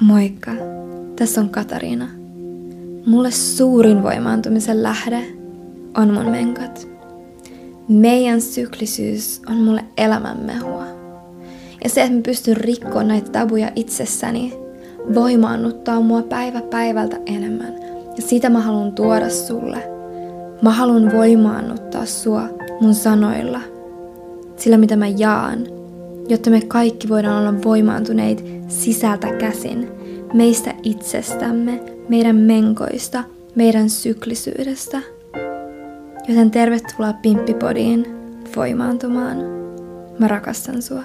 Moikka, tässä on Katariina. Mulle suurin voimaantumisen lähde on mun menkat. Meidän syklisyys on mulle elämänmehua. Ja se, että mä pystyn rikkoa näitä tabuja itsessäni, voimaannuttaa mua päivä päivältä enemmän. Ja sitä mä haluan tuoda sulle. Mä haluan voimaannuttaa sua mun sanoilla, sillä mitä mä jaan, jotta me kaikki voidaan olla voimaantuneita sisältä käsin, meistä itsestämme, meidän menkoista, meidän syklisyydestä. Joten tervetuloa Pimppipodiin voimaantumaan. Mä rakastan sua.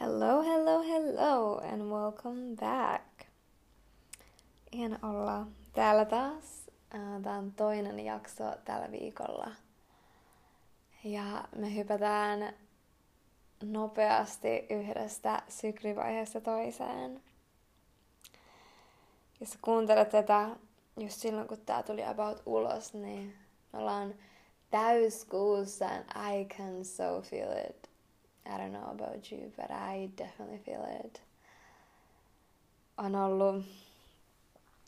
Hello, hello, hello and welcome back. Ihan olla täällä taas. Tämä on toinen jakso tällä viikolla. Ja me hypätään nopeasti yhdestä syklivaiheesta toiseen. Jos kuuntelet tätä just silloin, kun tää tuli about ulos, niin me ollaan täyskuussa and I can so feel it. I don't know about you, but I definitely feel it. On ollut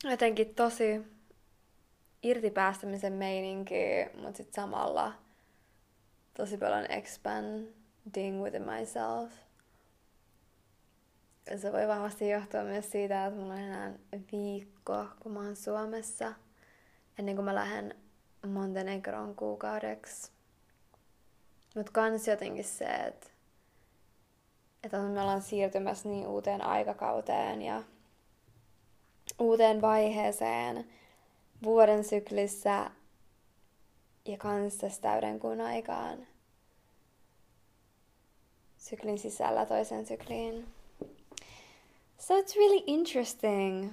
jotenkin tosi irtipäästämisen meininki, mutta sitten samalla tosi paljon expanding within myself. Se voi vahvasti johtua myös siitä, että mulla on enää viikko, kun mä oon Suomessa, ennen kuin mä lähden Montenegron kuukaudeksi. Mutta kans jotenkin se, että, että me ollaan siirtymässä niin uuteen aikakauteen ja uuteen vaiheeseen vuoden syklissä ja kanssa täyden kuun aikaan syklin sisällä toisen sykliin. So it's really interesting.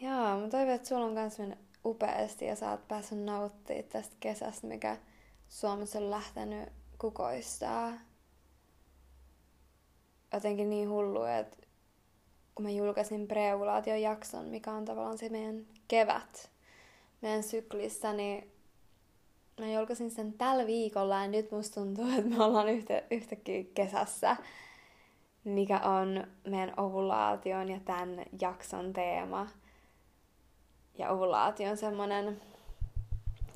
Joo, mä toivon, että sulla on kans mennyt upeasti ja sä oot päässyt nauttimaan tästä kesästä, mikä Suomessa on lähtenyt kukoistaa. Jotenkin niin hullu, että kun mä julkaisin preovulaation jakson, mikä on tavallaan se meidän kevät meidän syklissä, niin mä julkaisin sen tällä viikolla ja nyt musta tuntuu, että me ollaan yhtä, yhtäkkiä kesässä, mikä on meidän ovulaation ja tämän jakson teema. Ja ovulaation semmonen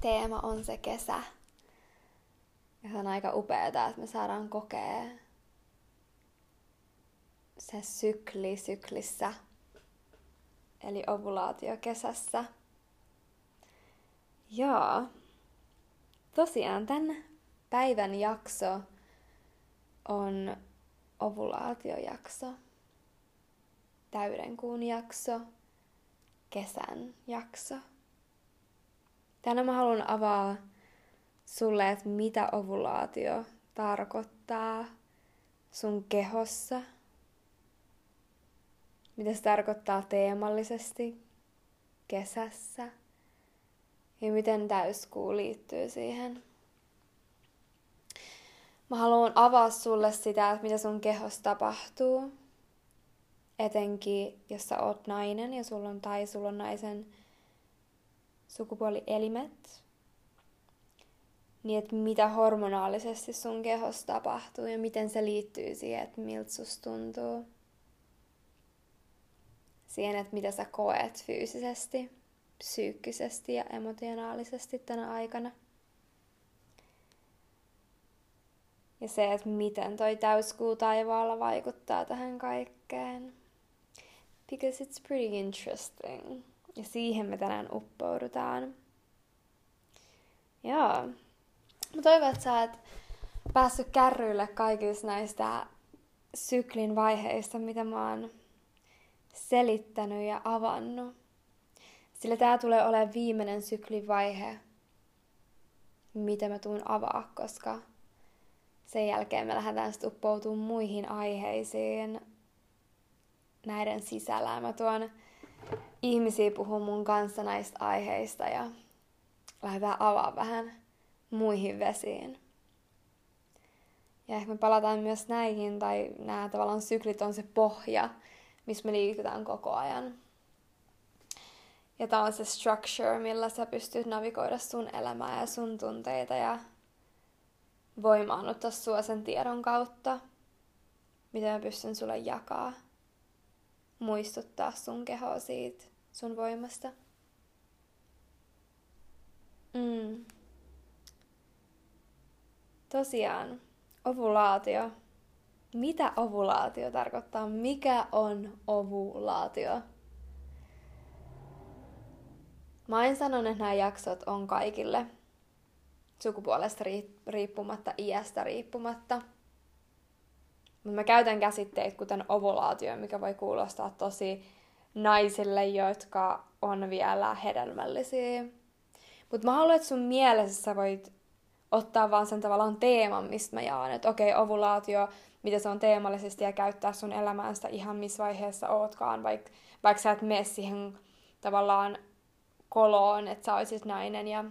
teema on se kesä. Ja se on aika upeaa, että me saadaan kokea se sykli syklissä, eli ovulaatio kesässä. Joo. Tosiaan tämän päivän jakso on ovulaatiojakso, täydenkuun jakso, kesän jakso. Tänään mä haluan avaa sulle, että mitä ovulaatio tarkoittaa sun kehossa – mitä se tarkoittaa teemallisesti kesässä ja miten täyskuu liittyy siihen. Mä haluan avaa sulle sitä, että mitä sun kehossa tapahtuu. Etenkin, jos sä oot nainen ja sulla on, tai sulla on naisen sukupuolielimet. Niin, että mitä hormonaalisesti sun kehossa tapahtuu ja miten se liittyy siihen, että miltä susta tuntuu siihen, että mitä sä koet fyysisesti, psyykkisesti ja emotionaalisesti tänä aikana. Ja se, että miten toi täyskuu taivaalla vaikuttaa tähän kaikkeen. Because it's pretty interesting. Ja siihen me tänään uppoudutaan. Joo. Mä toivon, että sä oot päässyt kärryille kaikista näistä syklin vaiheista, mitä mä oon selittänyt ja avannut. Sillä tämä tulee olemaan viimeinen syklivaihe, mitä mä tuun avaa, koska sen jälkeen me lähdetään sitten muihin aiheisiin näiden sisällä. Mä tuon ihmisiä puhua mun kanssa näistä aiheista ja lähdetään avaa vähän muihin vesiin. Ja ehkä me palataan myös näihin, tai nämä tavallaan syklit on se pohja, missä me liikutaan koko ajan. Ja tää on se structure, millä sä pystyt navigoida sun elämää ja sun tunteita ja voimaannuttaa sua sen tiedon kautta, mitä mä pystyn sulle jakaa. Muistuttaa sun kehoa siitä, sun voimasta. Mm. Tosiaan, ovulaatio. Mitä ovulaatio tarkoittaa? Mikä on ovulaatio? Mä en sanon, että nämä jaksot on kaikille sukupuolesta riippumatta, iästä riippumatta. Mutta mä käytän käsitteitä kuten ovulaatio, mikä voi kuulostaa tosi naisille, jotka on vielä hedelmällisiä. Mutta mä haluan, että sun mielessä sä voit ottaa vaan sen tavallaan teeman, mistä mä jaan. Että okei, okay, ovulaatio, mitä se on teemallisesti ja käyttää sun elämäästä ihan missä vaiheessa ootkaan, vaikka vaik sä et mene siihen tavallaan koloon, että sä olisit nainen ja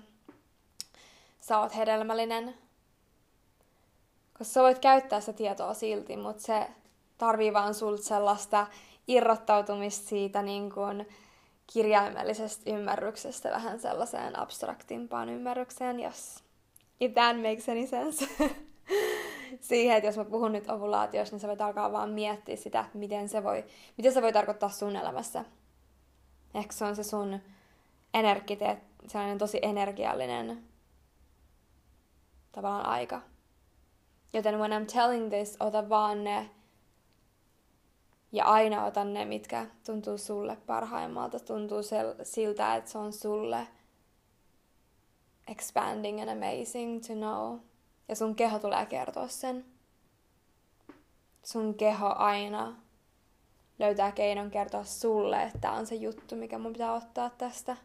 sä oot hedelmällinen. Koska sä voit käyttää sitä tietoa silti, mutta se tarvii vaan sulta sellaista irrottautumista siitä niin kuin kirjaimellisesta ymmärryksestä vähän sellaiseen abstraktimpaan ymmärrykseen, jos if that makes any sense. Siihen, että jos mä puhun nyt ovulaatiosta, niin sä voit alkaa vaan miettiä sitä, miten se voi, miten se voi tarkoittaa sun elämässä. Ehkä se on se sun energiteet, sellainen tosi energiallinen tavallaan aika. Joten when I'm telling this, ota vaan ne ja aina otan ne, mitkä tuntuu sulle parhaimmalta. Tuntuu sel- siltä, että se on sulle expanding and amazing to know. Ja sun keho tulee kertoa sen. Sun keho aina löytää keinon kertoa sulle, että tämä on se juttu, mikä mun pitää ottaa tästä.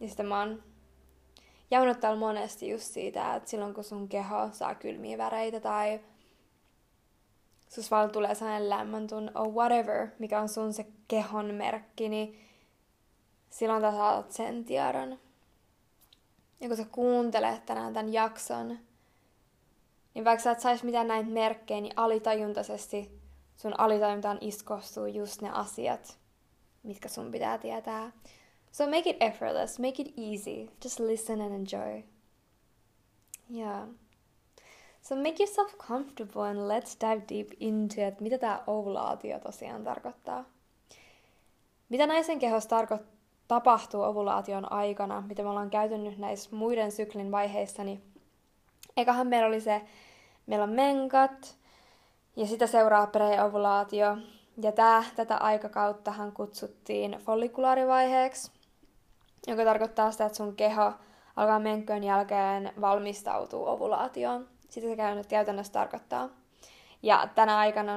Ja sitten mä oon jaunut täällä monesti just siitä, että silloin kun sun keho saa kylmiä väreitä tai sus vaan tulee sellainen lämmön tun, oh whatever, mikä on sun se kehon merkki, niin silloin sä saat sen tiedon. Ja kun sä kuuntelet tänään tämän jakson, niin vaikka sä et sais mitään näitä merkkejä, niin alitajuntaisesti sun alitajuntaan iskostuu just ne asiat, mitkä sun pitää tietää. So make it effortless, make it easy. Just listen and enjoy. Yeah. So make yourself comfortable and let's dive deep into it, mitä tämä ovulaatio tosiaan tarkoittaa. Mitä naisen kehossa tarko- tapahtuu ovulaation aikana, mitä me ollaan käyty nyt näissä muiden syklin vaiheissa, niin ekahan meillä oli se, meillä on menkat, ja sitä seuraa preovulaatio, ja tää, tätä aikakauttahan kutsuttiin follikulaarivaiheeksi joka tarkoittaa sitä, että sun keho alkaa menkön jälkeen valmistautuu ovulaatioon. Sitä se käytännössä tarkoittaa. Ja tänä aikana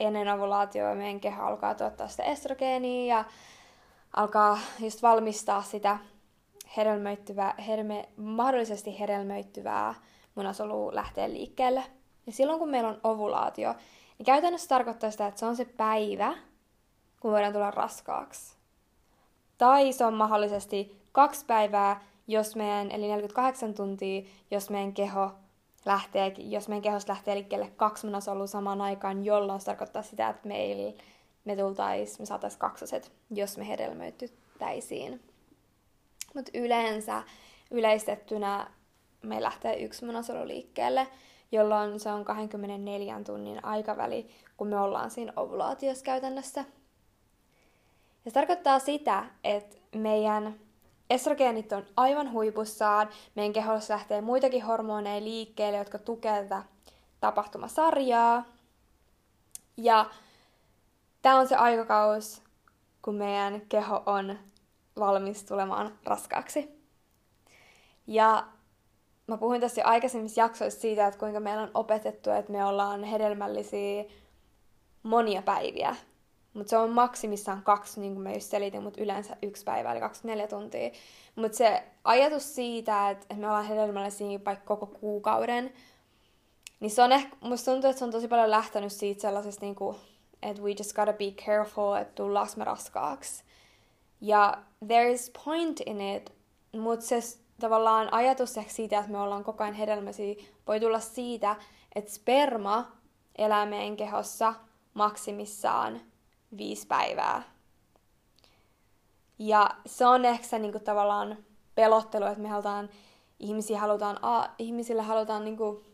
ennen ovulaatioa meidän keho alkaa tuottaa sitä estrogeenia ja alkaa just valmistaa sitä hedelmöittyvää, herme, mahdollisesti hedelmöittyvää munasolua lähteä liikkeelle. Ja silloin kun meillä on ovulaatio, niin käytännössä tarkoittaa sitä, että se on se päivä, kun voidaan tulla raskaaksi. Tai se on mahdollisesti kaksi päivää, jos meidän, eli 48 tuntia, jos meidän keho lähtee, jos meidän kehosta lähtee liikkeelle kaksi munasolua samaan aikaan, jolloin se tarkoittaa sitä, että meillä me tultais, me saatais kaksoset, jos me hedelmöityttäisiin. Mutta yleensä yleistettynä me lähtee yksi munasolu liikkeelle, jolloin se on 24 tunnin aikaväli, kun me ollaan siinä ovulaatiossa käytännössä. Ja se tarkoittaa sitä, että meidän estrogeenit on aivan huipussaan, meidän kehossa lähtee muitakin hormoneja liikkeelle, jotka tukevat tapahtumasarjaa. Ja tämä on se aikakaus, kun meidän keho on valmis tulemaan raskaaksi. Ja mä puhuin tässä jo aikaisemmissa jaksoissa siitä, että kuinka meillä on opetettu, että me ollaan hedelmällisiä monia päiviä. Mutta se on maksimissaan kaksi, niin kuin mä just selitin, mutta yleensä yksi päivä, eli 24 tuntia. Mutta se ajatus siitä, että me ollaan hedelmällisiä vaikka koko kuukauden, niin se on ehkä, musta tuntuu, että se on tosi paljon lähtenyt siitä sellaisesta, niin kuin, että we just gotta be careful, että tullaanko me raskaaksi. Ja there is point in it, mutta se tavallaan ajatus siitä, että me ollaan koko ajan hedelmäisiä, voi tulla siitä, että sperma elää meidän kehossa maksimissaan viisi päivää. Ja se on ehkä se niin kuin, tavallaan pelottelu, että me halutaan, ihmisiä halutaan, a, ihmisille halutaan niin kuin,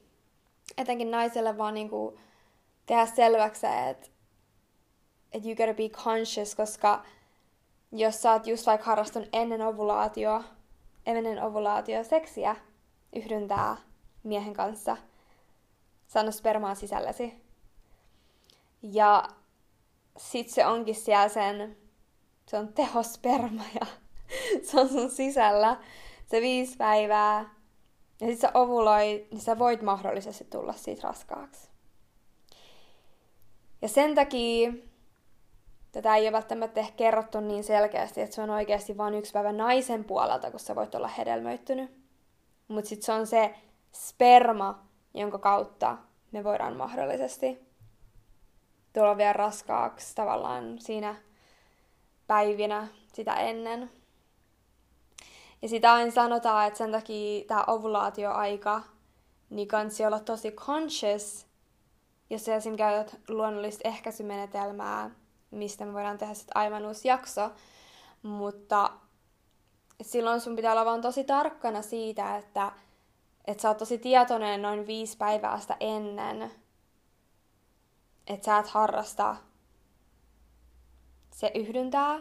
etenkin naiselle vaan niin kuin, tehdä selväksi, että että you gotta be conscious, koska jos sä oot just vaikka harrastunut ennen ovulaatioa, ennen ovulaatio seksiä yhdyntää miehen kanssa, saanut spermaa sisälläsi. Ja sit se onkin siellä sen, se on tehosperma ja se on sun sisällä se viisi päivää. Ja sit sä ovuloit, niin sä voit mahdollisesti tulla siitä raskaaksi. Ja sen takia tätä ei ole välttämättä ehkä kerrottu niin selkeästi, että se on oikeasti vain yksi päivä naisen puolelta, kun sä voit olla hedelmöittynyt. Mutta sitten se on se sperma, jonka kautta me voidaan mahdollisesti tulla vielä raskaaksi tavallaan siinä päivinä sitä ennen. Ja sitä aina sanotaan, että sen takia tämä ovulaatioaika, niin kansi olla tosi conscious, jos sä esim. käytät luonnollista ehkäisymenetelmää, mistä me voidaan tehdä sitten aivan uusi jakso. Mutta silloin sun pitää olla vaan tosi tarkkana siitä, että, että sä oot tosi tietoinen noin viisi päivää sitä ennen, että sä et harrasta se yhdyntää,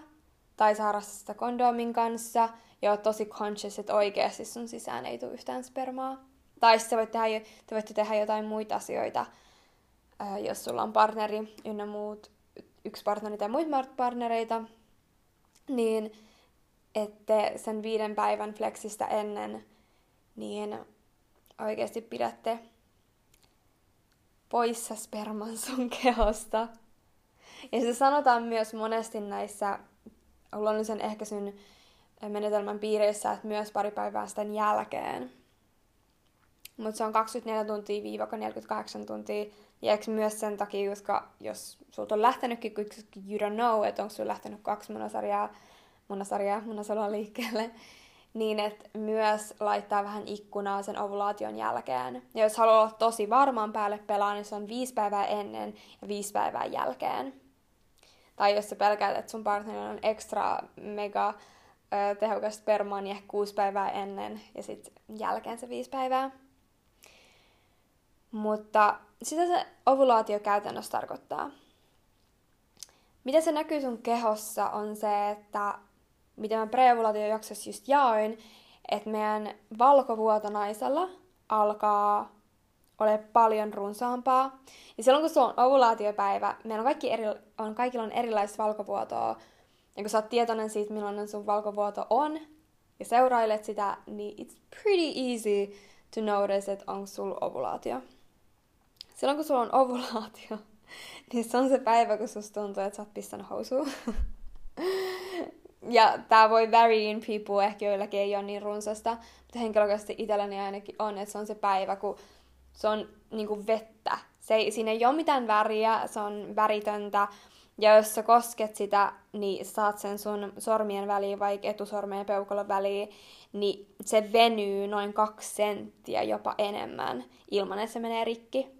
tai sä harrastat sitä kondomin kanssa, ja oot tosi conscious, että oikeasti sun sisään ei tule yhtään spermaa. Tai sitten voit tehdä, te voitte tehdä jotain muita asioita, jos sulla on partneri ynnä muut yksi partneri tai muita partnereita, niin että sen viiden päivän flexistä ennen, niin oikeasti pidätte poissa sperman sun kehosta. Ja se sanotaan myös monesti näissä luonnollisen ehkäisyn menetelmän piireissä, että myös pari päivää sen jälkeen. Mutta se on 24 tuntia viiva 48 tuntia ja myös sen takia, koska jos sulta on lähtenytkin, kun you don't know, että onko sulla lähtenyt kaksi munasarjaa, munasarjaa, munasarjaa liikkeelle, niin että myös laittaa vähän ikkunaa sen ovulaation jälkeen. Ja jos haluaa olla tosi varmaan päälle pelaa, niin se on viisi päivää ennen ja viisi päivää jälkeen. Tai jos sä pelkäät, että sun partnerilla on ekstra mega ö, tehokas sperma, niin ehkä kuusi päivää ennen ja sitten jälkeen se viisi päivää. Mutta sitä se ovulaatio käytännössä tarkoittaa. Mitä se näkyy sun kehossa on se, että mitä mä preovulaatiojaksossa just jaoin, että meidän valkovuoto naisella alkaa ole paljon runsaampaa. Ja silloin kun sulla on ovulaatiopäivä, meillä on, kaikki eri, on kaikilla on erilaista valkovuotoa. Ja kun sä oot tietoinen siitä, millainen sun valkovuoto on, ja seurailet sitä, niin it's pretty easy to notice, että onko sulla ovulaatio silloin kun sulla on ovulaatio, niin se on se päivä, kun susta tuntuu, että sä oot pistänyt housuun. ja tää voi vary in people, ehkä joillakin ei ole niin runsasta, mutta henkilökohtaisesti itselläni ainakin on, että se on se päivä, kun se on niinku vettä. Se ei, siinä ei ole mitään väriä, se on väritöntä. Ja jos sä kosket sitä, niin saat sen sun sormien väliin, vaikka etusormen ja peukalon väliin, niin se venyy noin kaksi senttiä jopa enemmän ilman, että se menee rikki.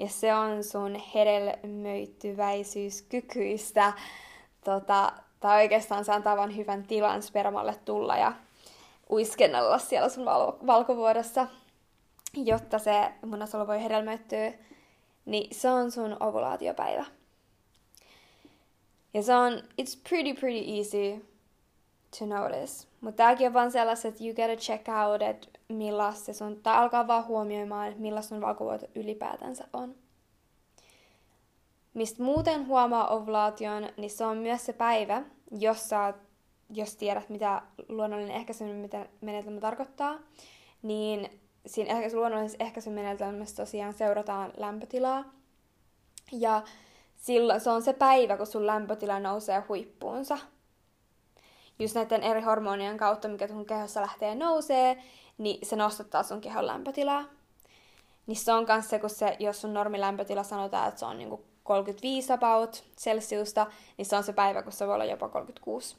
Ja se on sun hedelmöittyväisyyskykyistä. Tota, tai oikeastaan se antaa vain hyvän tilan spermalle tulla ja uiskennella siellä sun val- valkovuodessa, jotta se munasolu voi hedelmöittyä. Niin se on sun ovulaatiopäivä. Ja se on, it's pretty pretty easy to notice. Mutta tääkin on vaan sellaiset, että you gotta check out, että millaista sun, tai alkaa vaan huomioimaan, että millaista sun valkuvuoto ylipäätänsä on. Mistä muuten huomaa ovulaation, niin se on myös se päivä, jossa, jos tiedät, mitä luonnollinen ehkäisymenetelmä tarkoittaa, niin siinä ehkä, luonnollisessa ehkäisymenetelmässä tosiaan seurataan lämpötilaa. Ja silloin se on se päivä, kun sun lämpötila nousee huippuunsa just näiden eri hormonien kautta, mikä sun kehossa lähtee nousee, niin se nostattaa sun kehon lämpötilaa. Niin se on myös se, kun se, jos sun normilämpötila sanotaan, että se on niinku 35 about Celsiusta, niin se on se päivä, kun se voi olla jopa 36.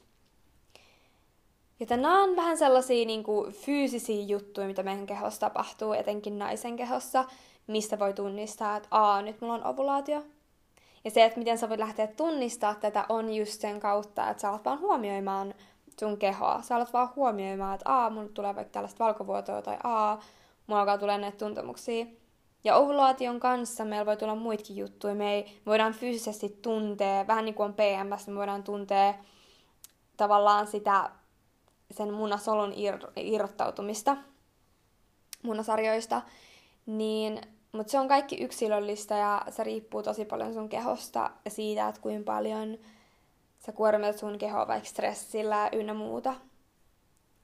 Joten nämä on vähän sellaisia niin kuin, fyysisiä juttuja, mitä meidän kehossa tapahtuu, etenkin naisen kehossa, mistä voi tunnistaa, että aa, nyt mulla on ovulaatio. Ja se, että miten sä voit lähteä tunnistaa tätä, on just sen kautta, että sä alat vaan huomioimaan sun kehoa. Sä alat vaan huomioimaan, että aa, mulle tulee vaikka tällaista valkovuotoa, tai aa, mulla alkaa tulee näitä tuntemuksia. Ja ovulaation kanssa meillä voi tulla muitakin juttuja. Me, ei, voidaan fyysisesti tuntea, vähän niin kuin on PMS, me voidaan tuntea tavallaan sitä sen munasolun ir- irrottautumista munasarjoista, niin, mutta se on kaikki yksilöllistä ja se riippuu tosi paljon sun kehosta ja siitä, että kuinka paljon sä kuormitat sun kehoa vaikka stressillä ynnä muuta.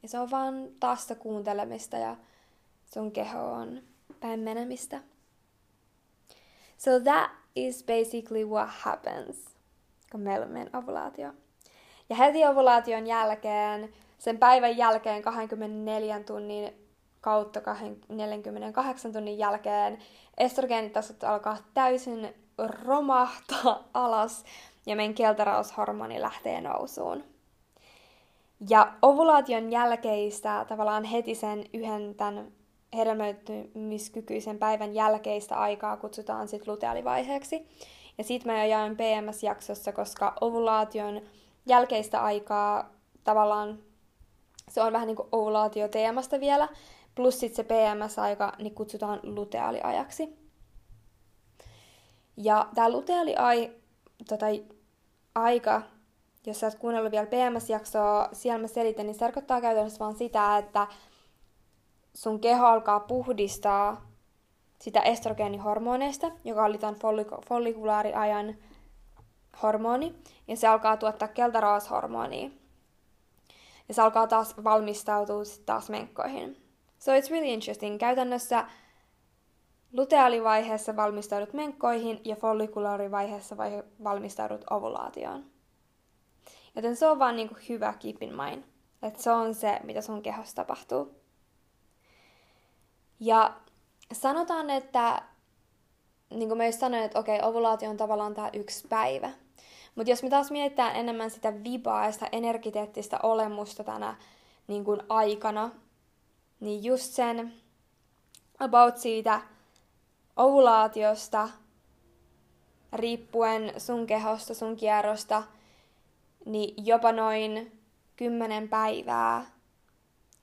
Ja se on vaan taas sitä kuuntelemista ja sun keho on päin menemistä. So that is basically what happens, kun meillä on meidän ovulaatio. Ja heti ovulaation jälkeen, sen päivän jälkeen 24 tunnin kautta 48 tunnin jälkeen estrogenitasot alkaa täysin romahtaa alas ja meidän keltaraushormoni lähtee nousuun. Ja ovulaation jälkeistä, tavallaan heti sen yhden tämän hedelmöitymiskykyisen päivän jälkeistä aikaa kutsutaan sitten lutealivaiheeksi. Ja siitä mä jo jaoin PMS-jaksossa, koska ovulaation jälkeistä aikaa tavallaan se on vähän niin kuin ovulaatio-teemasta vielä, plus sitten se PMS-aika niin kutsutaan luteaaliajaksi. Ja tämä luteaali tota, aika, jos sä oot kuunnellut vielä PMS-jaksoa, siellä mä selitän, niin se tarkoittaa käytännössä vaan sitä, että sun keho alkaa puhdistaa sitä estrogeenihormoneista, joka oli tämän follikulaariajan hormoni, ja se alkaa tuottaa keltaraashormonia. Ja se alkaa taas valmistautua taas menkkoihin. So it's really interesting. Käytännössä luteaalivaiheessa valmistaudut menkkoihin ja follikulaarivaiheessa vaihe- valmistaudut ovulaatioon. Joten se on vaan niinku hyvä keep in mind, että se on se, mitä sun kehossa tapahtuu. Ja sanotaan, että niin kuin mä just sanoin, että okei, ovulaatio on tavallaan tämä yksi päivä. Mutta jos me taas mietitään enemmän sitä vibaa ja sitä energiteettistä olemusta tänä niin kuin aikana, niin just sen about siitä ovulaatiosta, riippuen sun kehosta, sun kierrosta, niin jopa noin kymmenen päivää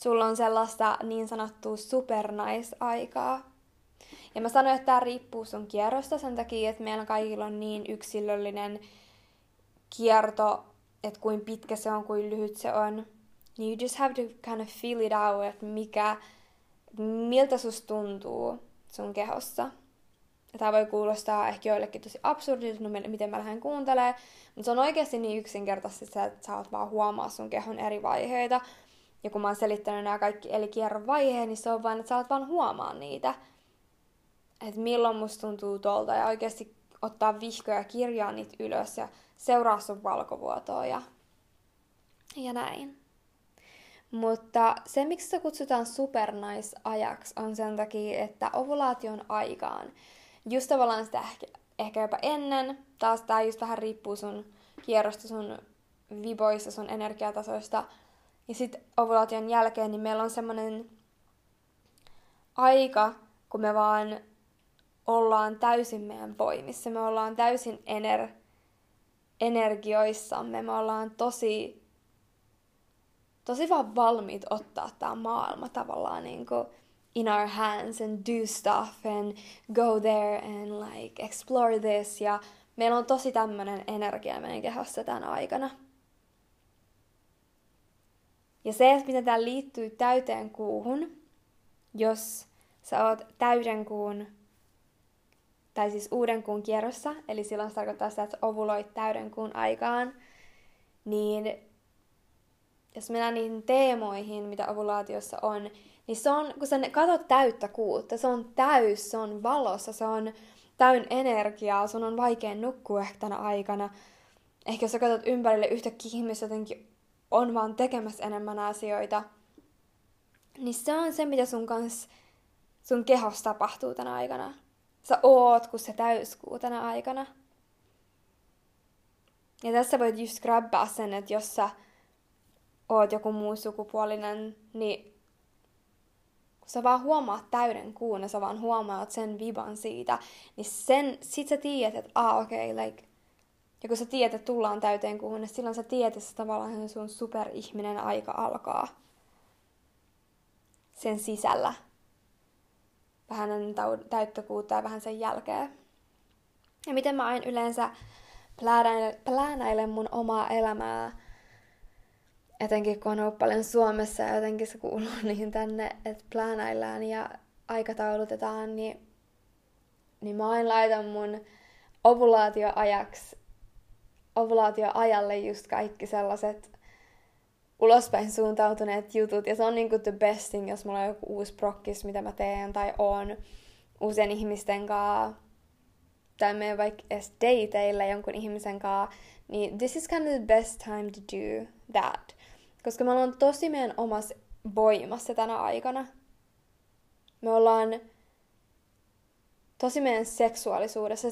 sulla on sellaista niin sanottua supernais-aikaa. Ja mä sanoin, että tämä riippuu sun kierrosta sen takia, että meillä kaikilla on niin yksilöllinen kierto, että kuin pitkä se on, kuin lyhyt se on. Niin you just have to kind of feel it out, että mikä, miltä susta tuntuu sun kehossa. Tämä voi kuulostaa ehkä joillekin tosi absurdilta, no miten mä lähden kuuntelemaan, mutta se on oikeasti niin yksinkertaisesti se, että sä oot vaan huomaa sun kehon eri vaiheita. Ja kun mä oon selittänyt nämä kaikki eli kierron vaiheet, niin se on vain, että sä oot vaan huomaa niitä. Että milloin musta tuntuu tolta ja oikeasti ottaa vihkoja ja kirjaa niitä ylös ja seuraa sun valkovuotoa ja, ja näin. Mutta se, miksi se kutsutaan supernaisajaksi, on sen takia, että ovulaation aikaan, just tavallaan sitä ehkä, ehkä jopa ennen, taas tää just vähän riippuu sun kierrosta, sun viboista, sun energiatasoista, ja sitten ovulaation jälkeen, niin meillä on semmoinen aika, kun me vaan ollaan täysin meidän voimissa. Me ollaan täysin ener- energioissamme. Me ollaan tosi, tosi vaan valmiit ottaa tämä maailma tavallaan niin kuin in our hands and do stuff and go there and like explore this. Ja meillä on tosi tämmöinen energia meidän kehossa tämän aikana. Ja se, että miten tämä liittyy täyteen kuuhun, jos sä oot täyden kuun, tai siis uuden kuun kierrossa, eli silloin se tarkoittaa sitä, että ovuloit täyden kuun aikaan, niin jos mennään niihin teemoihin, mitä ovulaatiossa on, niin se on, kun sä katsot täyttä kuutta, se on täys, se on valossa, se on täyn energiaa, sun on vaikea nukkua ehkä tänä aikana. Ehkä jos sä katsot ympärille yhtäkkiä ihmiset jotenkin on vaan tekemässä enemmän asioita, niin se on se, mitä sun kanssa sun kehossa tapahtuu tänä aikana. Sä oot, kun se täyskuu tänä aikana. Ja tässä voit just grabbaa sen, että jos sä oot joku muu sukupuolinen, niin kun sä vaan huomaat täyden kuun ja sä vaan huomaat sen viban siitä, niin sen, sit sä tiedät, että ah okei, okay, like, ja kun sä tiedät, että tullaan täyteen kuuhun, niin silloin sä tiedät, että tavallaan sun superihminen aika alkaa sen sisällä. Vähän ennen täyttökuutta ja vähän sen jälkeen. Ja miten mä aina yleensä pläänäilen mun omaa elämää, etenkin kun on ollut paljon Suomessa ja jotenkin se kuuluu niin tänne, että pläänäillään ja aikataulutetaan, niin, niin mä aina laitan mun ovulaatioajaksi, ovulaatioajalle just kaikki sellaiset ulospäin suuntautuneet jutut. Ja se on niinku the best thing, jos mulla on joku uusi prokkis, mitä mä teen, tai on uusien ihmisten kanssa, tai menen vaikka edes dateille jonkun ihmisen kanssa, niin this is kind of the best time to do that. Koska me ollaan tosi meidän omassa voimassa tänä aikana. Me ollaan tosi meidän seksuaalisuudessa,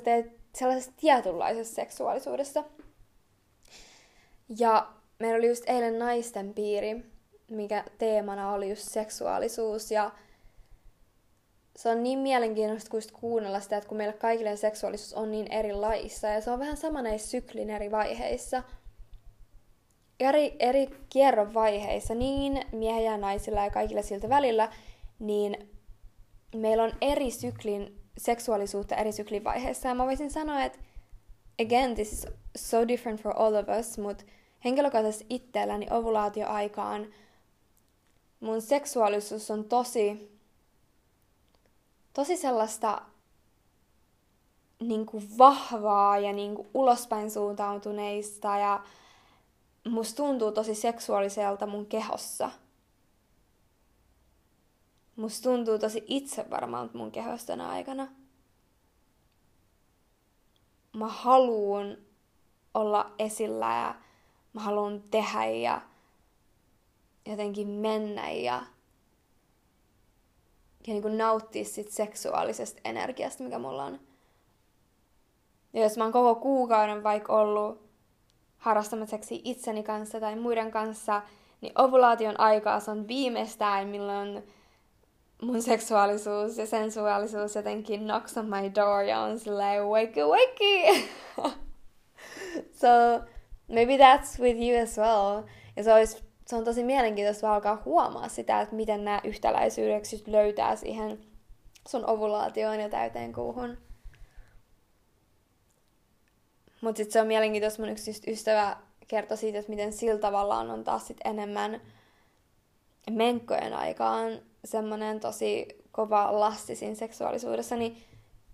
sellaisessa tietynlaisessa seksuaalisuudessa. Ja meillä oli just eilen naisten piiri, mikä teemana oli just seksuaalisuus ja se on niin mielenkiintoista kuin kuunnella sitä, että kun meillä kaikille seksuaalisuus on niin erilaissa ja se on vähän sama näissä syklin eri vaiheissa. Eri, eri kierron vaiheissa, niin miehillä ja naisilla ja kaikilla siltä välillä, niin meillä on eri syklin seksuaalisuutta eri syklin vaiheissa. Ja mä voisin sanoa, että again, this is so different for all of us, mutta henkilökohtaisesti itselläni ovulaatioaikaan mun seksuaalisuus on tosi, tosi sellaista niin kuin vahvaa ja niin kuin ulospäin suuntautuneista ja musta tuntuu tosi seksuaaliselta mun kehossa. Musta tuntuu tosi itsevarmalta mun kehosta aikana. Mä haluun olla esillä ja mä haluan tehdä ja jotenkin mennä ja, ja niin kuin nauttia sit seksuaalisesta energiasta, mikä mulla on. Ja jos mä oon koko kuukauden vaikka ollut harrastamassa itseni kanssa tai muiden kanssa, niin ovulaation aikaa se on viimeistään, milloin mun seksuaalisuus ja sensuaalisuus jotenkin knocks on my door ja on silleen wakey wakey. so, maybe that's with you as well. Ja se, olisi, se on tosi mielenkiintoista alkaa huomaa sitä, että miten nämä yhtäläisyydet löytää siihen sun ovulaatioon ja täyteen kuuhun. Mutta sitten se on mielenkiintoista, mun yksi ystävä kertoi siitä, että miten sillä tavallaan on taas sit enemmän menkkojen aikaan semmoinen tosi kova lasti siinä seksuaalisuudessa, niin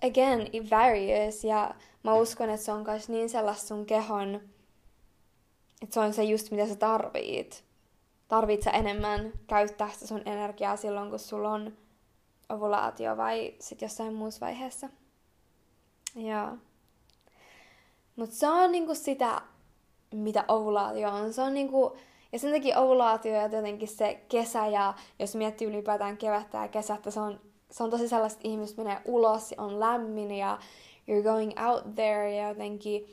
again, it varies, ja mä uskon, että se on myös niin sellaista sun kehon että se on se just mitä sä tarvit. Tarvit sä enemmän käyttää sitä sun energiaa silloin, kun sulla on ovulaatio vai sit jossain muussa vaiheessa. Joo. Mutta se on niinku sitä, mitä ovulaatio on. Se on niinku, ja sen takia ovulaatio ja jotenkin se kesä ja jos miettii ylipäätään kevättä ja kesättä, se on, se on tosi sellaista ihmistä, menee ulos ja on lämmin ja you're going out there ja jotenkin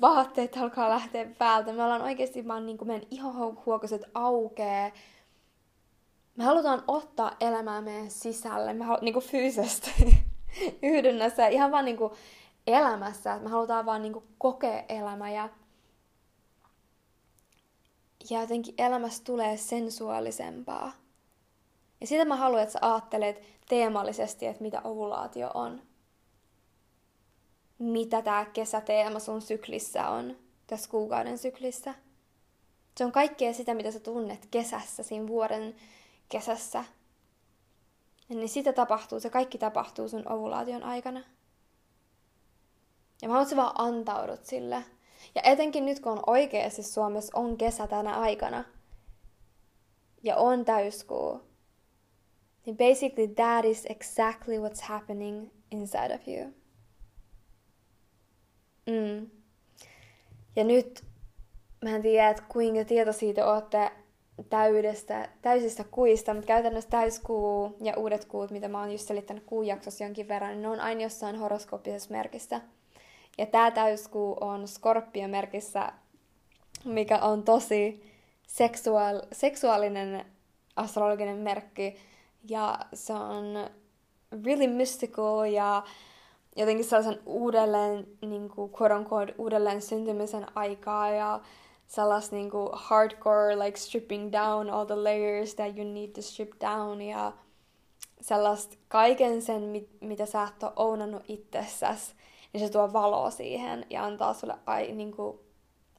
vaatteet alkaa lähteä päältä. Me ollaan oikeasti vaan niin kuin meidän ihohuokoset aukee. Me halutaan ottaa elämää meidän sisälle, me halutaan niin fyysisesti yhdynnässä, ihan vaan niin elämässä, että me halutaan vaan niin kuin kokea elämä ja, ja jotenkin elämästä tulee sensuaalisempaa. Ja sitä mä haluan, että sä ajattelet teemallisesti, että mitä ovulaatio on mitä tämä kesäteema sun syklissä on, tässä kuukauden syklissä. Se on kaikkea sitä, mitä sä tunnet kesässä, siinä vuoden kesässä. Niin sitä tapahtuu, se kaikki tapahtuu sun ovulaation aikana. Ja mä sä vaan antaudut sille. Ja etenkin nyt, kun on oikeasti Suomessa on kesä tänä aikana, ja on täyskuu, niin basically that is exactly what's happening inside of you. Mm. Ja nyt mä en tiedä, että kuinka tietoisia te olette täydestä, täysistä kuista, mutta käytännössä täyskuu ja uudet kuut, mitä mä oon just selittänyt kuujaksossa jonkin verran, niin ne on aina jossain horoskooppisessa merkissä. Ja tämä täyskuu on Skorpio-merkissä, mikä on tosi seksuaal- seksuaalinen astrologinen merkki. Ja se on really mystical ja jotenkin sellaisen uudelleen, niin kuin, quote unquote, uudelleen syntymisen aikaa ja sellaista niin kuin hardcore, like stripping down all the layers that you need to strip down ja sellaista kaiken sen, mit, mitä sä et ole ounannut itsessäsi, niin se tuo valoa siihen ja antaa sulle, ai, niin kuin,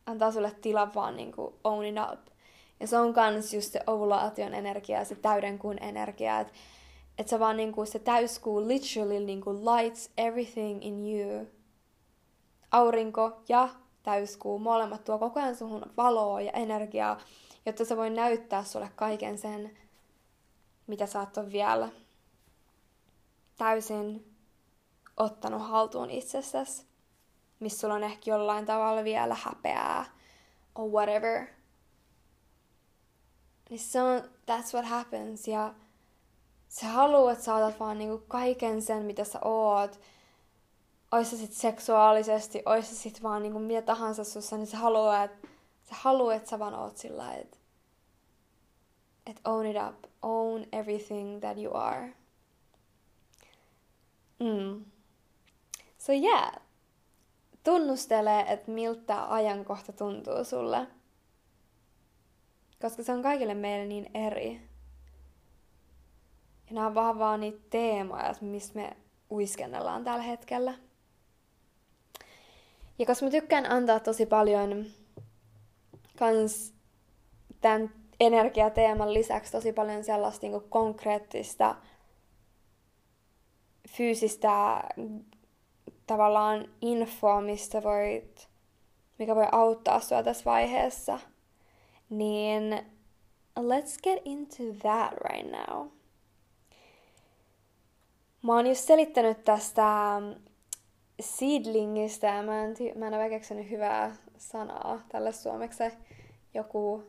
antaa sulle tila vaan niin kuin own it up. Ja se on kans just se ovulaation energia, se täydenkuun energia, että et se vaan niinku se täyskuu literally niinku lights everything in you. Aurinko ja täyskuu, molemmat tuo koko ajan suhun valoa ja energiaa, jotta se voi näyttää sulle kaiken sen, mitä sä oot vielä täysin ottanut haltuun itsessäsi, missä sulla on ehkä jollain tavalla vielä häpeää or whatever. Niin se on, that's what happens, ja sä haluat, että sä otat vaan niinku kaiken sen, mitä sä oot, ois se sit seksuaalisesti, ois se sit vaan niinku mitä tahansa sussa, niin sä haluat, sä haluat, että sä vaan oot sillä, että et own it up, own everything that you are. Mm. So yeah, tunnustele, että miltä ajankohta tuntuu sulle. Koska se on kaikille meille niin eri. Ja nämä on vaan vaan niitä teemoja, missä me uiskennellaan tällä hetkellä. Ja koska mä tykkään antaa tosi paljon kans tämän energiateeman lisäksi tosi paljon sellaista niin konkreettista fyysistä tavallaan infoa, mistä voit, mikä voi auttaa sua tässä vaiheessa, niin let's get into that right now. Mä oon just selittänyt tästä seedlingistä ja mä en, mä en ole keksinyt hyvää sanaa tälle suomeksi. Joku,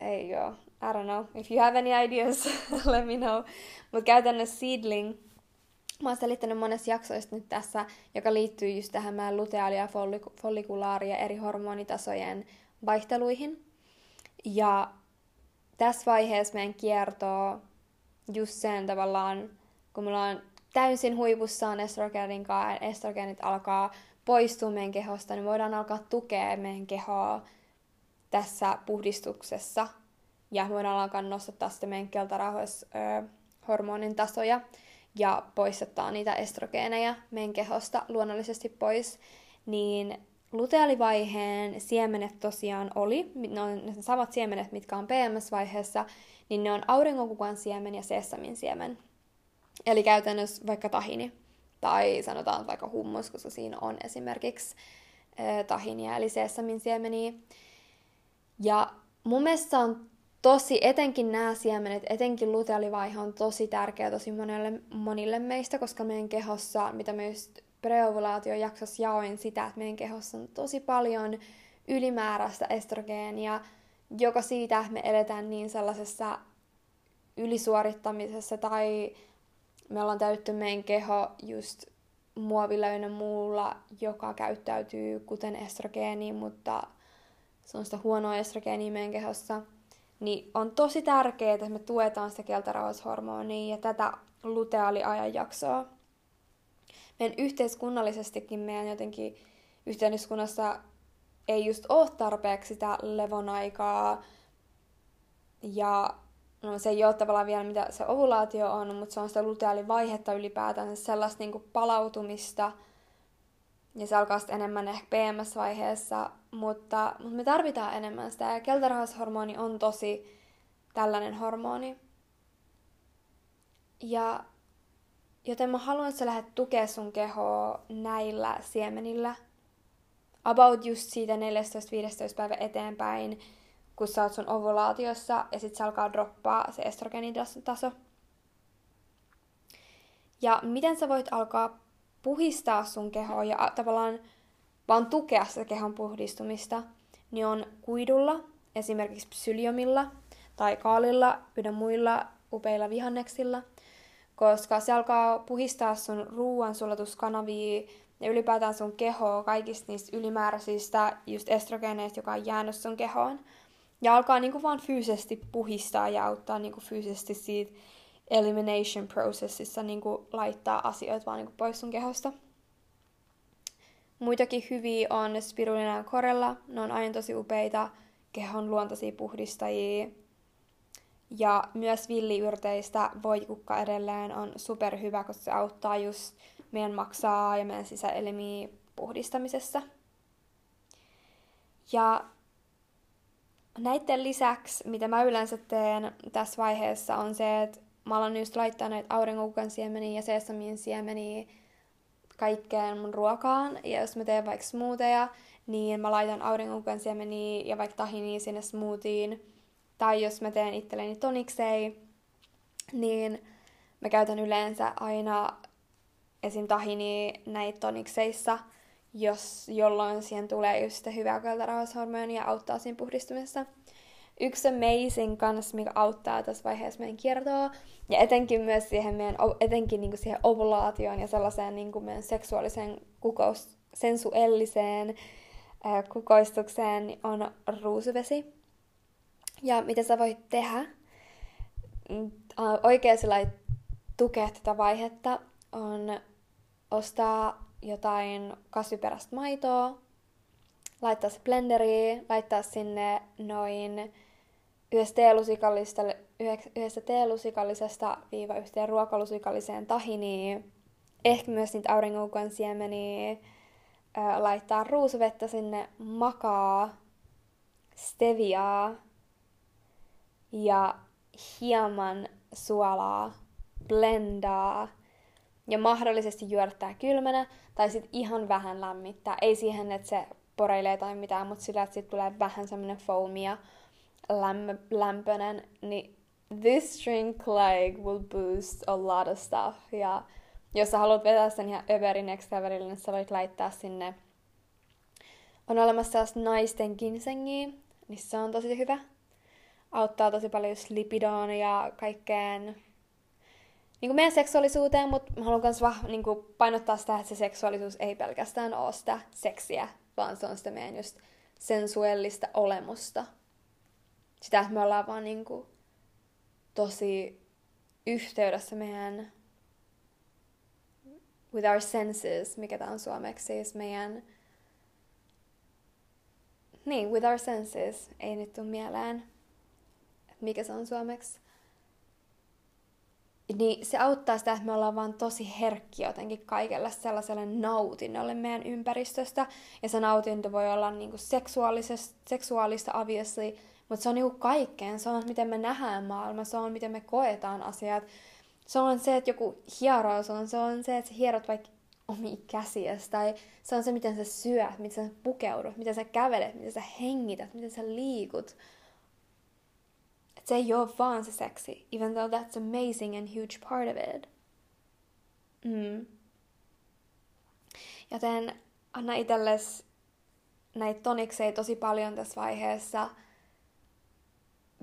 ei oo, I don't know. If you have any ideas, let me know. Mutta käytännössä seedling, mä oon selittänyt monessa jaksoista nyt tässä, joka liittyy just tähän meidän luteaali- ja follikulaari- ja eri hormonitasojen vaihteluihin. Ja tässä vaiheessa meidän kiertoo just sen tavallaan kun me ollaan täysin huipussaan estrogenin kanssa, estrogenit alkaa poistua meidän kehosta, niin voidaan alkaa tukea meidän kehoa tässä puhdistuksessa. Ja voidaan alkaa nostattaa sitten meidän keltarauhoishormonin tasoja ja poistattaa niitä estrogeeneja meidän kehosta luonnollisesti pois. Niin lutealivaiheen siemenet tosiaan oli, ne on ne samat siemenet, mitkä on PMS-vaiheessa, niin ne on auringonkukan siemen ja sesamin siemen. Eli käytännössä vaikka tahini tai sanotaan vaikka hummus, koska siinä on esimerkiksi tahinia eli sesamin siemeniä. Ja mun mielestä on tosi, etenkin nämä siemenet, etenkin lutealivaihe on tosi tärkeä tosi monelle, monille meistä, koska meidän kehossa, mitä me just preovulaatiojaksossa jaoin sitä, että meidän kehossa on tosi paljon ylimääräistä estrogeenia, joka siitä, että me eletään niin sellaisessa ylisuorittamisessa tai me ollaan täytty meidän keho just muovilla ja muulla, joka käyttäytyy kuten estrogeeni, mutta se on sitä huonoa estrogeenia meidän kehossa, niin on tosi tärkeää, että me tuetaan sitä keltarauhashormonia ja tätä luteaaliajanjaksoa. Meidän yhteiskunnallisestikin meidän jotenkin yhteiskunnassa ei just ole tarpeeksi sitä levon aikaa ja no se ei ole tavallaan vielä mitä se ovulaatio on, mutta se on sitä luteaalivaihetta ylipäätään, sellaista niin palautumista, ja se alkaa sitten enemmän ehkä PMS-vaiheessa, mutta, mutta me tarvitaan enemmän sitä, ja keltarahashormoni on tosi tällainen hormoni. Ja joten mä haluan, että sä lähdet tukea sun kehoa näillä siemenillä. About just siitä 14-15 päivä eteenpäin kun sä oot sun ovulaatiossa ja sit se alkaa droppaa se estrogeenitaso. Ja miten sä voit alkaa puhistaa sun kehoa ja tavallaan vaan tukea sitä kehon puhdistumista, niin on kuidulla, esimerkiksi psyliomilla tai kaalilla ynnä muilla upeilla vihanneksilla, koska se alkaa puhistaa sun ruoansulatuskanavia ja ylipäätään sun kehoa kaikista niistä ylimääräisistä just estrogeneista, joka on jäänyt sun kehoon. Ja alkaa niinku vaan fyysisesti puhistaa ja auttaa niinku fyysisesti siitä elimination processissa niin kuin laittaa asioita vaan niin kuin pois sun kehosta. Muitakin hyviä on spirulina ja korella. Ne on aina tosi upeita kehon luontaisia puhdistajia. Ja myös villiyrteistä voikukka edelleen on superhyvä, koska se auttaa just meidän maksaa ja meidän sisäelimiä puhdistamisessa. Ja näiden lisäksi, mitä mä yleensä teen tässä vaiheessa, on se, että mä alan just laittaa näitä auringokukan siemeniä ja sesamin siemeniä kaikkeen mun ruokaan. Ja jos mä teen vaikka smoothieja, niin mä laitan auringokukan siemeniä ja vaikka tahinia sinne smoothiin. Tai jos mä teen itselleni toniksei, niin mä käytän yleensä aina esim. tahini näitä tonikseissa, jos, jolloin siihen tulee just sitä hyvää kultarauhashormonia ja auttaa siinä puhdistumisessa. Yksi amazing kanssa, mikä auttaa tässä vaiheessa meidän kiertoa, ja etenkin myös siihen meidän, etenkin niin kuin siihen ovulaatioon ja sellaiseen niin kuin meidän seksuaaliseen kukous, sensuelliseen ää, kukoistukseen, on ruusuvesi. Ja mitä sä voit tehdä mm, oikein tukea tätä vaihetta on ostaa jotain kasviperäistä maitoa, laittaa se blenderiin, laittaa sinne noin yhdestä teelusikallista, yhdestä teelusikallisesta viiva yhteen ruokalusikalliseen tahiniin, ehkä myös niitä auringokukan siemeniä, laittaa ruusuvettä sinne, makaa, steviaa ja hieman suolaa, blendaa ja mahdollisesti juoda kylmänä tai sitten ihan vähän lämmittää. Ei siihen, että se poreilee tai mitään, mutta sillä, että sitten tulee vähän semmoinen foamy lämmö, lämpöinen, niin this drink like will boost a lot of stuff. Ja jos sä haluat vetää sen ihan överin next levelille, niin sä voit laittaa sinne on olemassa taas naisten ginsengiä, niin se on tosi hyvä. Auttaa tosi paljon just lipidoon ja kaikkeen niin kuin meidän seksuaalisuuteen, mutta mä haluan myös vah, niin painottaa sitä, että se seksuaalisuus ei pelkästään ole sitä seksiä, vaan se on sitä meidän just sensuellista olemusta. Sitä, että me ollaan vaan niin kuin tosi yhteydessä meidän with our senses, mikä tämä on suomeksi, siis meidän niin, with our senses, ei nyt tule mieleen, mikä se on suomeksi niin se auttaa sitä, että me ollaan vaan tosi herkkiä jotenkin kaikelle sellaiselle nautinnolle meidän ympäristöstä. Ja se nautinto voi olla niinku seksuaalista obviously, mutta se on niinku kaikkeen. Se on, miten me nähdään maailma, se on, miten me koetaan asiat. Se on se, että joku hierous on, se on se, että sä hierot vaikka omia käsiäsi, tai se on se, miten sä syöt, miten sä pukeudut, miten sä kävelet, miten sä hengität, miten sä liikut se ei ole vaan se seksi, even though that's amazing and huge part of it. Mm. Joten anna itsellesi näitä tonikseja tosi paljon tässä vaiheessa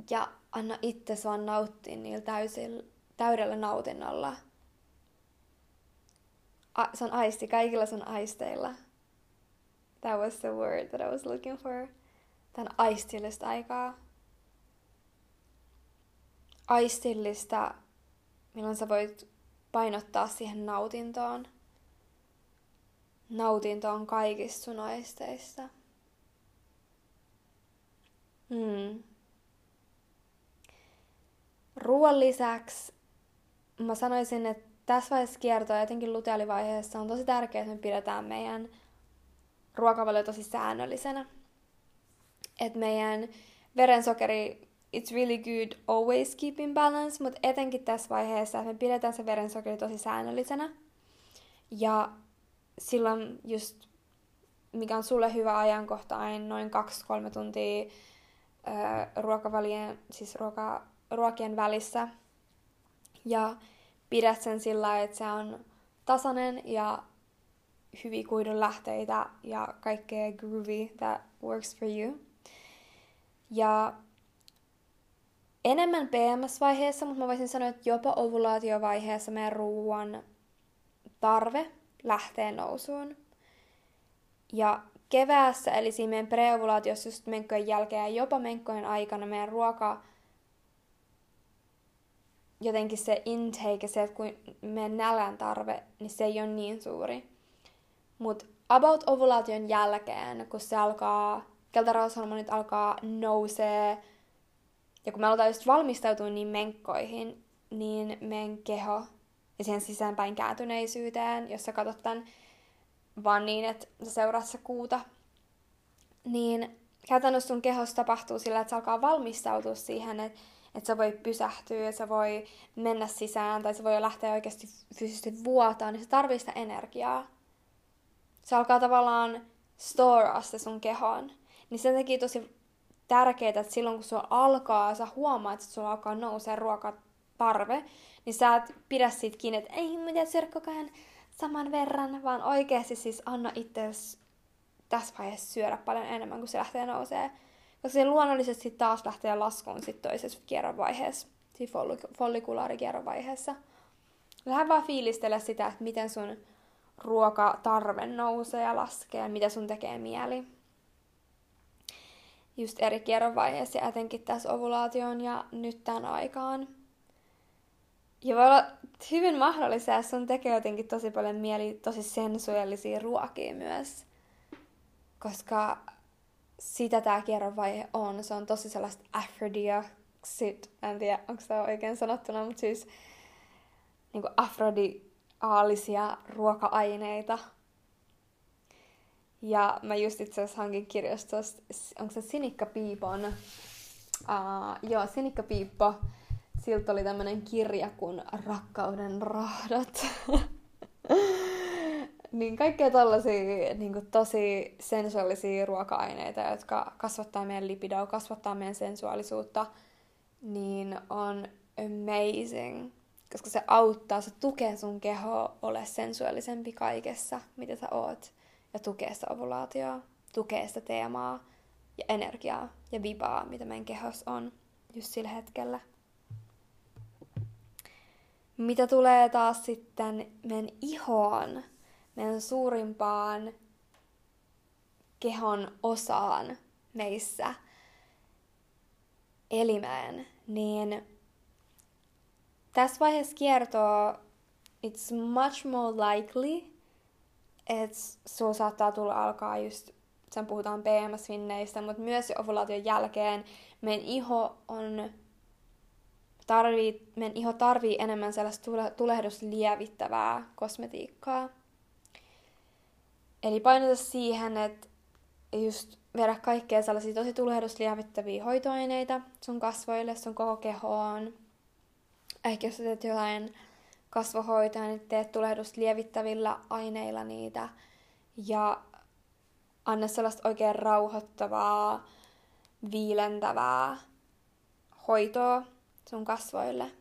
ja anna itse vaan nauttia niillä täysillä, täydellä nautinnolla. A, se on aisti, kaikilla se on aisteilla. That was the word that I was looking for. Tän aistillista aikaa aistillista, milloin sä voit painottaa siihen nautintoon. Nautintoon kaikista sun aisteista. Hmm. Ruoan lisäksi mä sanoisin, että tässä vaiheessa kiertoa, etenkin lutealivaiheessa, on tosi tärkeää, että me pidetään meidän ruokavalio tosi säännöllisenä. Että meidän verensokeri it's really good always keep in balance, mutta etenkin tässä vaiheessa, että me pidetään se verensokeri tosi säännöllisenä. Ja silloin just, mikä on sulle hyvä ajankohta, aina noin 2-3 tuntia ruokavalien, siis ruoka, ruokien välissä. Ja pidät sen sillä että se on tasainen ja hyviä kuidun lähteitä ja kaikkea groovy that works for you. Ja enemmän PMS-vaiheessa, mutta mä voisin sanoa, että jopa ovulaatiovaiheessa meidän ruoan tarve lähtee nousuun. Ja keväässä, eli siinä meidän preovulaatiossa just menkkojen jälkeen ja jopa menkkojen aikana meidän ruoka jotenkin se intake, se, että kun meidän nälän tarve, niin se ei ole niin suuri. Mutta about ovulaation jälkeen, kun se alkaa, keltarauhashormonit alkaa nousee, ja kun me aletaan just valmistautua niin menkkoihin, niin meidän keho ja siihen sisäänpäin kääntyneisyyteen, jos sä katsot tämän vaan niin, että sä kuuta, niin käytännössä sun kehossa tapahtuu sillä, että se alkaa valmistautua siihen, että, että se voi pysähtyä, ja se voi mennä sisään, tai se voi lähteä oikeasti fyysisesti vuotaa, niin se tarvitsee sitä energiaa. Se alkaa tavallaan storea se sun kehon. Niin sen takia tosi tärkeää, että silloin kun sulla alkaa, sä huomaat, että sulla alkaa nousee ruokatarve, niin sä et pidä siitä kiinni, että ei mitä syödä saman verran, vaan oikeasti siis anna itse tässä vaiheessa syödä paljon enemmän, kun se lähtee nousee. Koska se luonnollisesti taas lähtee laskuun sitten toisessa kierron vaiheessa, siinä follikulaarikierron vaiheessa. Lähde vaan fiilistellä sitä, että miten sun ruokatarve nousee ja laskee mitä sun tekee mieli. Just eri kierron vaiheessa ja etenkin tässä ovulaation ja nyt tämän aikaan. Ja voi olla hyvin mahdollista, että sun tekee jotenkin tosi paljon mieli tosi sensuellisia ruokia myös. Koska sitä tämä kierron vaihe on. Se on tosi sellaista aphrodisiac, en tiedä onko se oikein sanottuna, mutta siis niin afrodiaalisia ruoka-aineita. Ja mä just itse asiassa hankin kirjastosta, onko se Sinikka Piipon, uh, joo, Sinikka Piippo, siltä oli tämmönen kirja kuin Rakkauden rahdat. niin kaikkea tällaisia niin tosi sensuaalisia ruoka-aineita, jotka kasvattaa meidän lipidoa, kasvattaa meidän sensuaalisuutta, niin on amazing. Koska se auttaa, se tukee sun kehoa ole sensuaalisempi kaikessa, mitä sä oot. Ja tukee sitä ovulaatioa, tukee sitä teemaa ja energiaa ja vibaa, mitä meidän kehos on just sillä hetkellä. Mitä tulee taas sitten meidän ihoon, meidän suurimpaan kehon osaan meissä, elimeen, niin tässä vaiheessa kiertoa it's much more likely, että sulla saattaa tulla alkaa just, sen puhutaan PMS-finneistä, mutta myös ovulaation jälkeen meidän iho on tarvii, meidän iho tarvii enemmän sellaista tulehduslievittävää kosmetiikkaa. Eli painota siihen, että just viedä kaikkea sellaisia tosi tulehduslievittäviä hoitoaineita sun kasvoille, sun koko kehoon. Ehkä jos teet jotain kasvohoitoja, niin teet tulehduslievittä aineilla niitä. Ja anna sellaista oikein rauhoittavaa, viilentävää hoitoa sun kasvoille.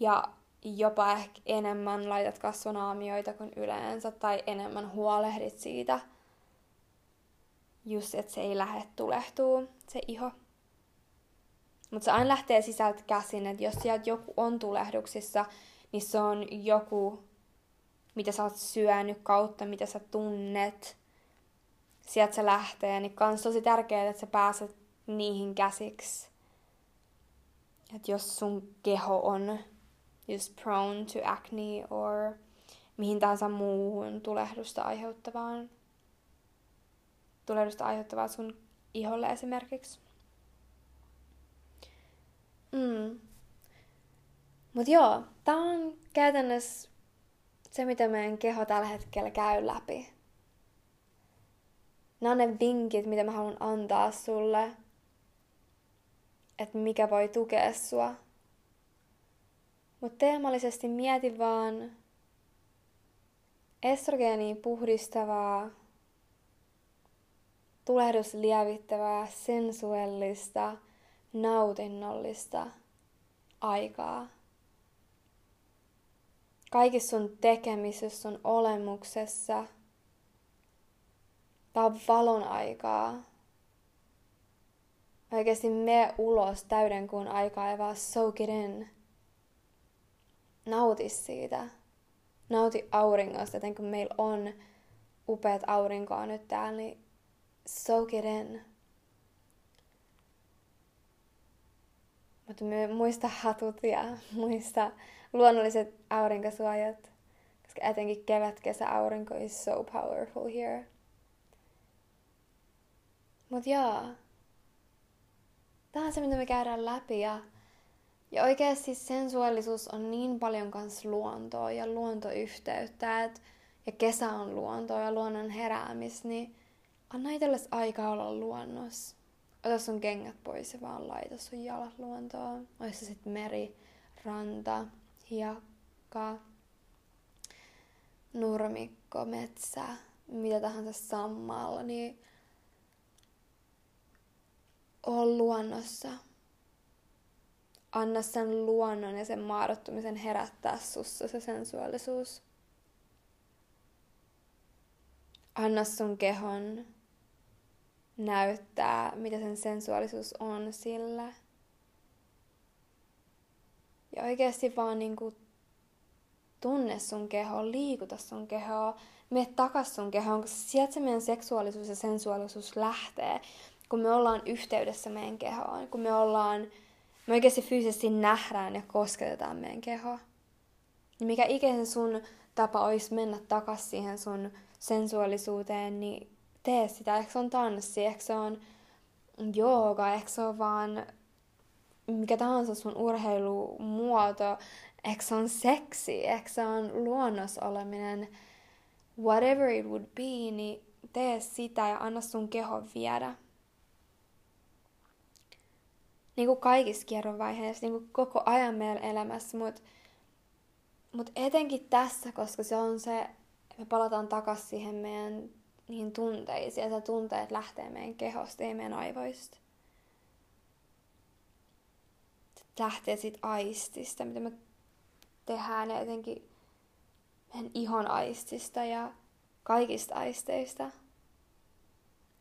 Ja jopa ehkä enemmän laitat kasvonaamioita kuin yleensä tai enemmän huolehdit siitä, just että se ei lähde tulehtuu, se iho. Mutta se aina lähtee sisältä käsin, että jos sieltä joku on tulehduksissa, niin se on joku, mitä sä oot syönyt kautta, mitä sä tunnet. Sieltä se lähtee, niin kans tosi tärkeää, että sä pääset niihin käsiksi. Että jos sun keho on just prone to acne or mihin tahansa muuhun tulehdusta aiheuttavaan tulehdusta aiheuttavaa sun iholle esimerkiksi. Mm. Mut joo, tää on käytännössä se, mitä meidän keho tällä hetkellä käy läpi. Nämä on ne vinkit, mitä mä haluan antaa sulle, että mikä voi tukea sua mutta teemallisesti mieti vaan estrogeeniin puhdistavaa, tulehdusliävittävää, sensuellista, nautinnollista aikaa. Kaikissa sun tekemisessä, sun olemuksessa. Tää on valon aikaa. Oikeasti me ulos täyden kuun aikaa ja vaan soak it in nauti siitä. Nauti auringosta, joten kun meillä on upeat aurinkoa nyt täällä, niin soak it in. Mutta muista hatut ja muista luonnolliset aurinkosuojat. Koska etenkin kevät, kesä, aurinko is so powerful here. Mut joo. Tämä on se, mitä me käydään läpi ja, ja oikeasti sensuaalisuus on niin paljon kans luontoa ja luontoyhteyttä, et, ja kesä on luontoa ja luonnon heräämis, niin anna itsellesi aikaa olla luonnossa. Ota sun kengät pois ja vaan laita sun jalat luontoon. Ois se sitten meri, ranta, hiekka, nurmikko, metsä, mitä tahansa sammalla, niin oo luonnossa. Anna sen luonnon ja sen maadottumisen herättää sussa se sensuaalisuus. Anna sun kehon näyttää, mitä sen sensuaalisuus on sillä. Ja oikeasti vaan niinku tunne sun kehoa, liikuta sun kehoa, mene takas sun kehoon, koska sieltä se meidän seksuaalisuus ja sensuaalisuus lähtee, kun me ollaan yhteydessä meidän kehoon, kun me ollaan, me oikeasti fyysisesti nähdään ja kosketetaan meidän kehoa. Niin mikä ikinä sun tapa olisi mennä takas siihen sun sensuaalisuuteen, niin tee sitä. Ehkä se on tanssi, ehkä se on jooga, ehkä se on vaan mikä tahansa sun urheilumuoto, ehkä se on seksi, ehkä se on luonnosoleminen, whatever it would be, niin tee sitä ja anna sun keho viedä. Niin kuin kaikissa kierrovaiheissa, niin kuin koko ajan meidän elämässä, mutta mut etenkin tässä, koska se on se, me palataan takaisin siihen meidän niihin tunteisiin, ja se tunteet lähtee meidän kehosta, ei meidän aivoista. Se lähtee siitä aistista, mitä me tehdään, ja etenkin meidän ihon aistista ja kaikista aisteista.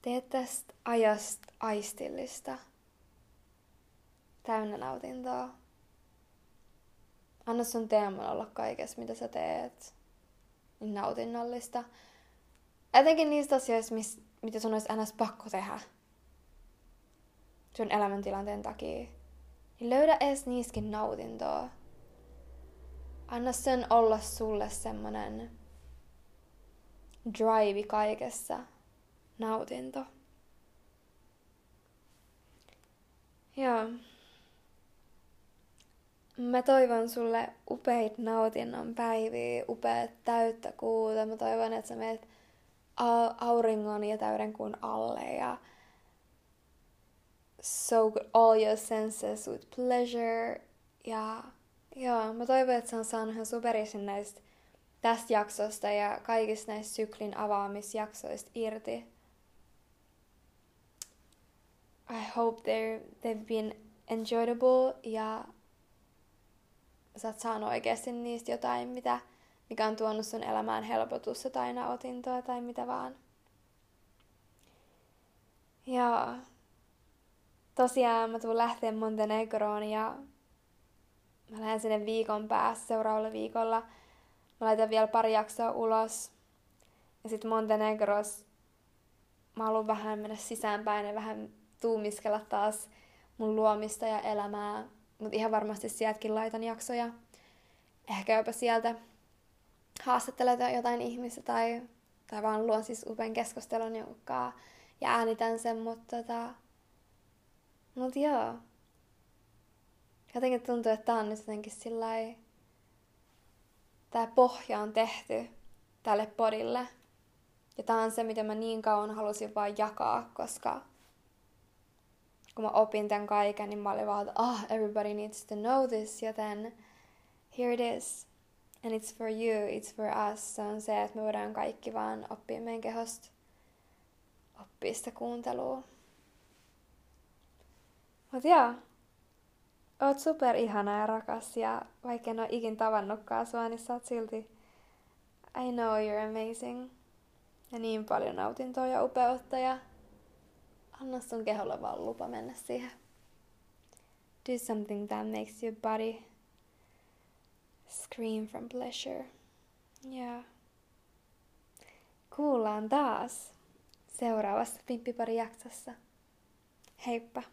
Tee tästä ajasta aistillista, täynnä nautintoa. Anna sun teeman olla kaikessa, mitä sä teet, niin nautinnollista. Etenkin niistä asioista, mis, mitä sun olisi ns. pakko tehdä sun elämäntilanteen takia. Niin löydä edes niiskin nautintoa. Anna sen olla sulle semmonen drive kaikessa. Nautinto. Joo. Mä toivon sulle upeit nautinnon päiviä, upeat täyttä kuuta. Mä toivon, että sä meet auringon ja täydenkuun alle ja soak all your senses with pleasure. Ja joo, mä toivon, että sä on saanut ihan superisin näistä tästä jaksosta ja kaikista näistä syklin avaamisjaksoista irti. I hope they've been enjoyable ja sä oot saanut oikeasti niistä jotain, mitä mikä on tuonut sun elämään helpotusta tai nautintoa tai mitä vaan. Ja tosiaan mä tuun lähteen Montenegroon ja mä lähden sinne viikon päässä seuraavalla viikolla. Mä laitan vielä pari jaksoa ulos. Ja sitten Montenegros mä haluan vähän mennä sisäänpäin ja vähän tuumiskella taas mun luomista ja elämää. Mutta ihan varmasti sieltäkin laitan jaksoja. Ehkä jopa sieltä haastattelee jotain ihmistä tai, tai vaan luon siis upean keskustelun jonka ja äänitän sen, mutta tota, mut joo. Jotenkin tuntuu, että tää on nyt jotenkin sillä tää pohja on tehty tälle podille. Ja tää on se, mitä mä niin kauan halusin vaan jakaa, koska kun mä opin tämän kaiken, niin mä olin vaan, että oh, everybody needs to know this, joten here it is. And it's for you, it's for us. Se on se, että me voidaan kaikki vaan oppia meidän kehosta. Oppia sitä kuuntelua. Mut joo. Oot super ihana ja rakas ja vaikka en oo ikin tavannutkaan sua, niin sä oot silti I know you're amazing. Ja niin paljon nautintoa ja upeutta ja anna sun keholle vaan lupa mennä siihen. Do something that makes your body Scream from pleasure. Ja kuullaan taas seuraavassa Pimppipari jaksossa. Heippa!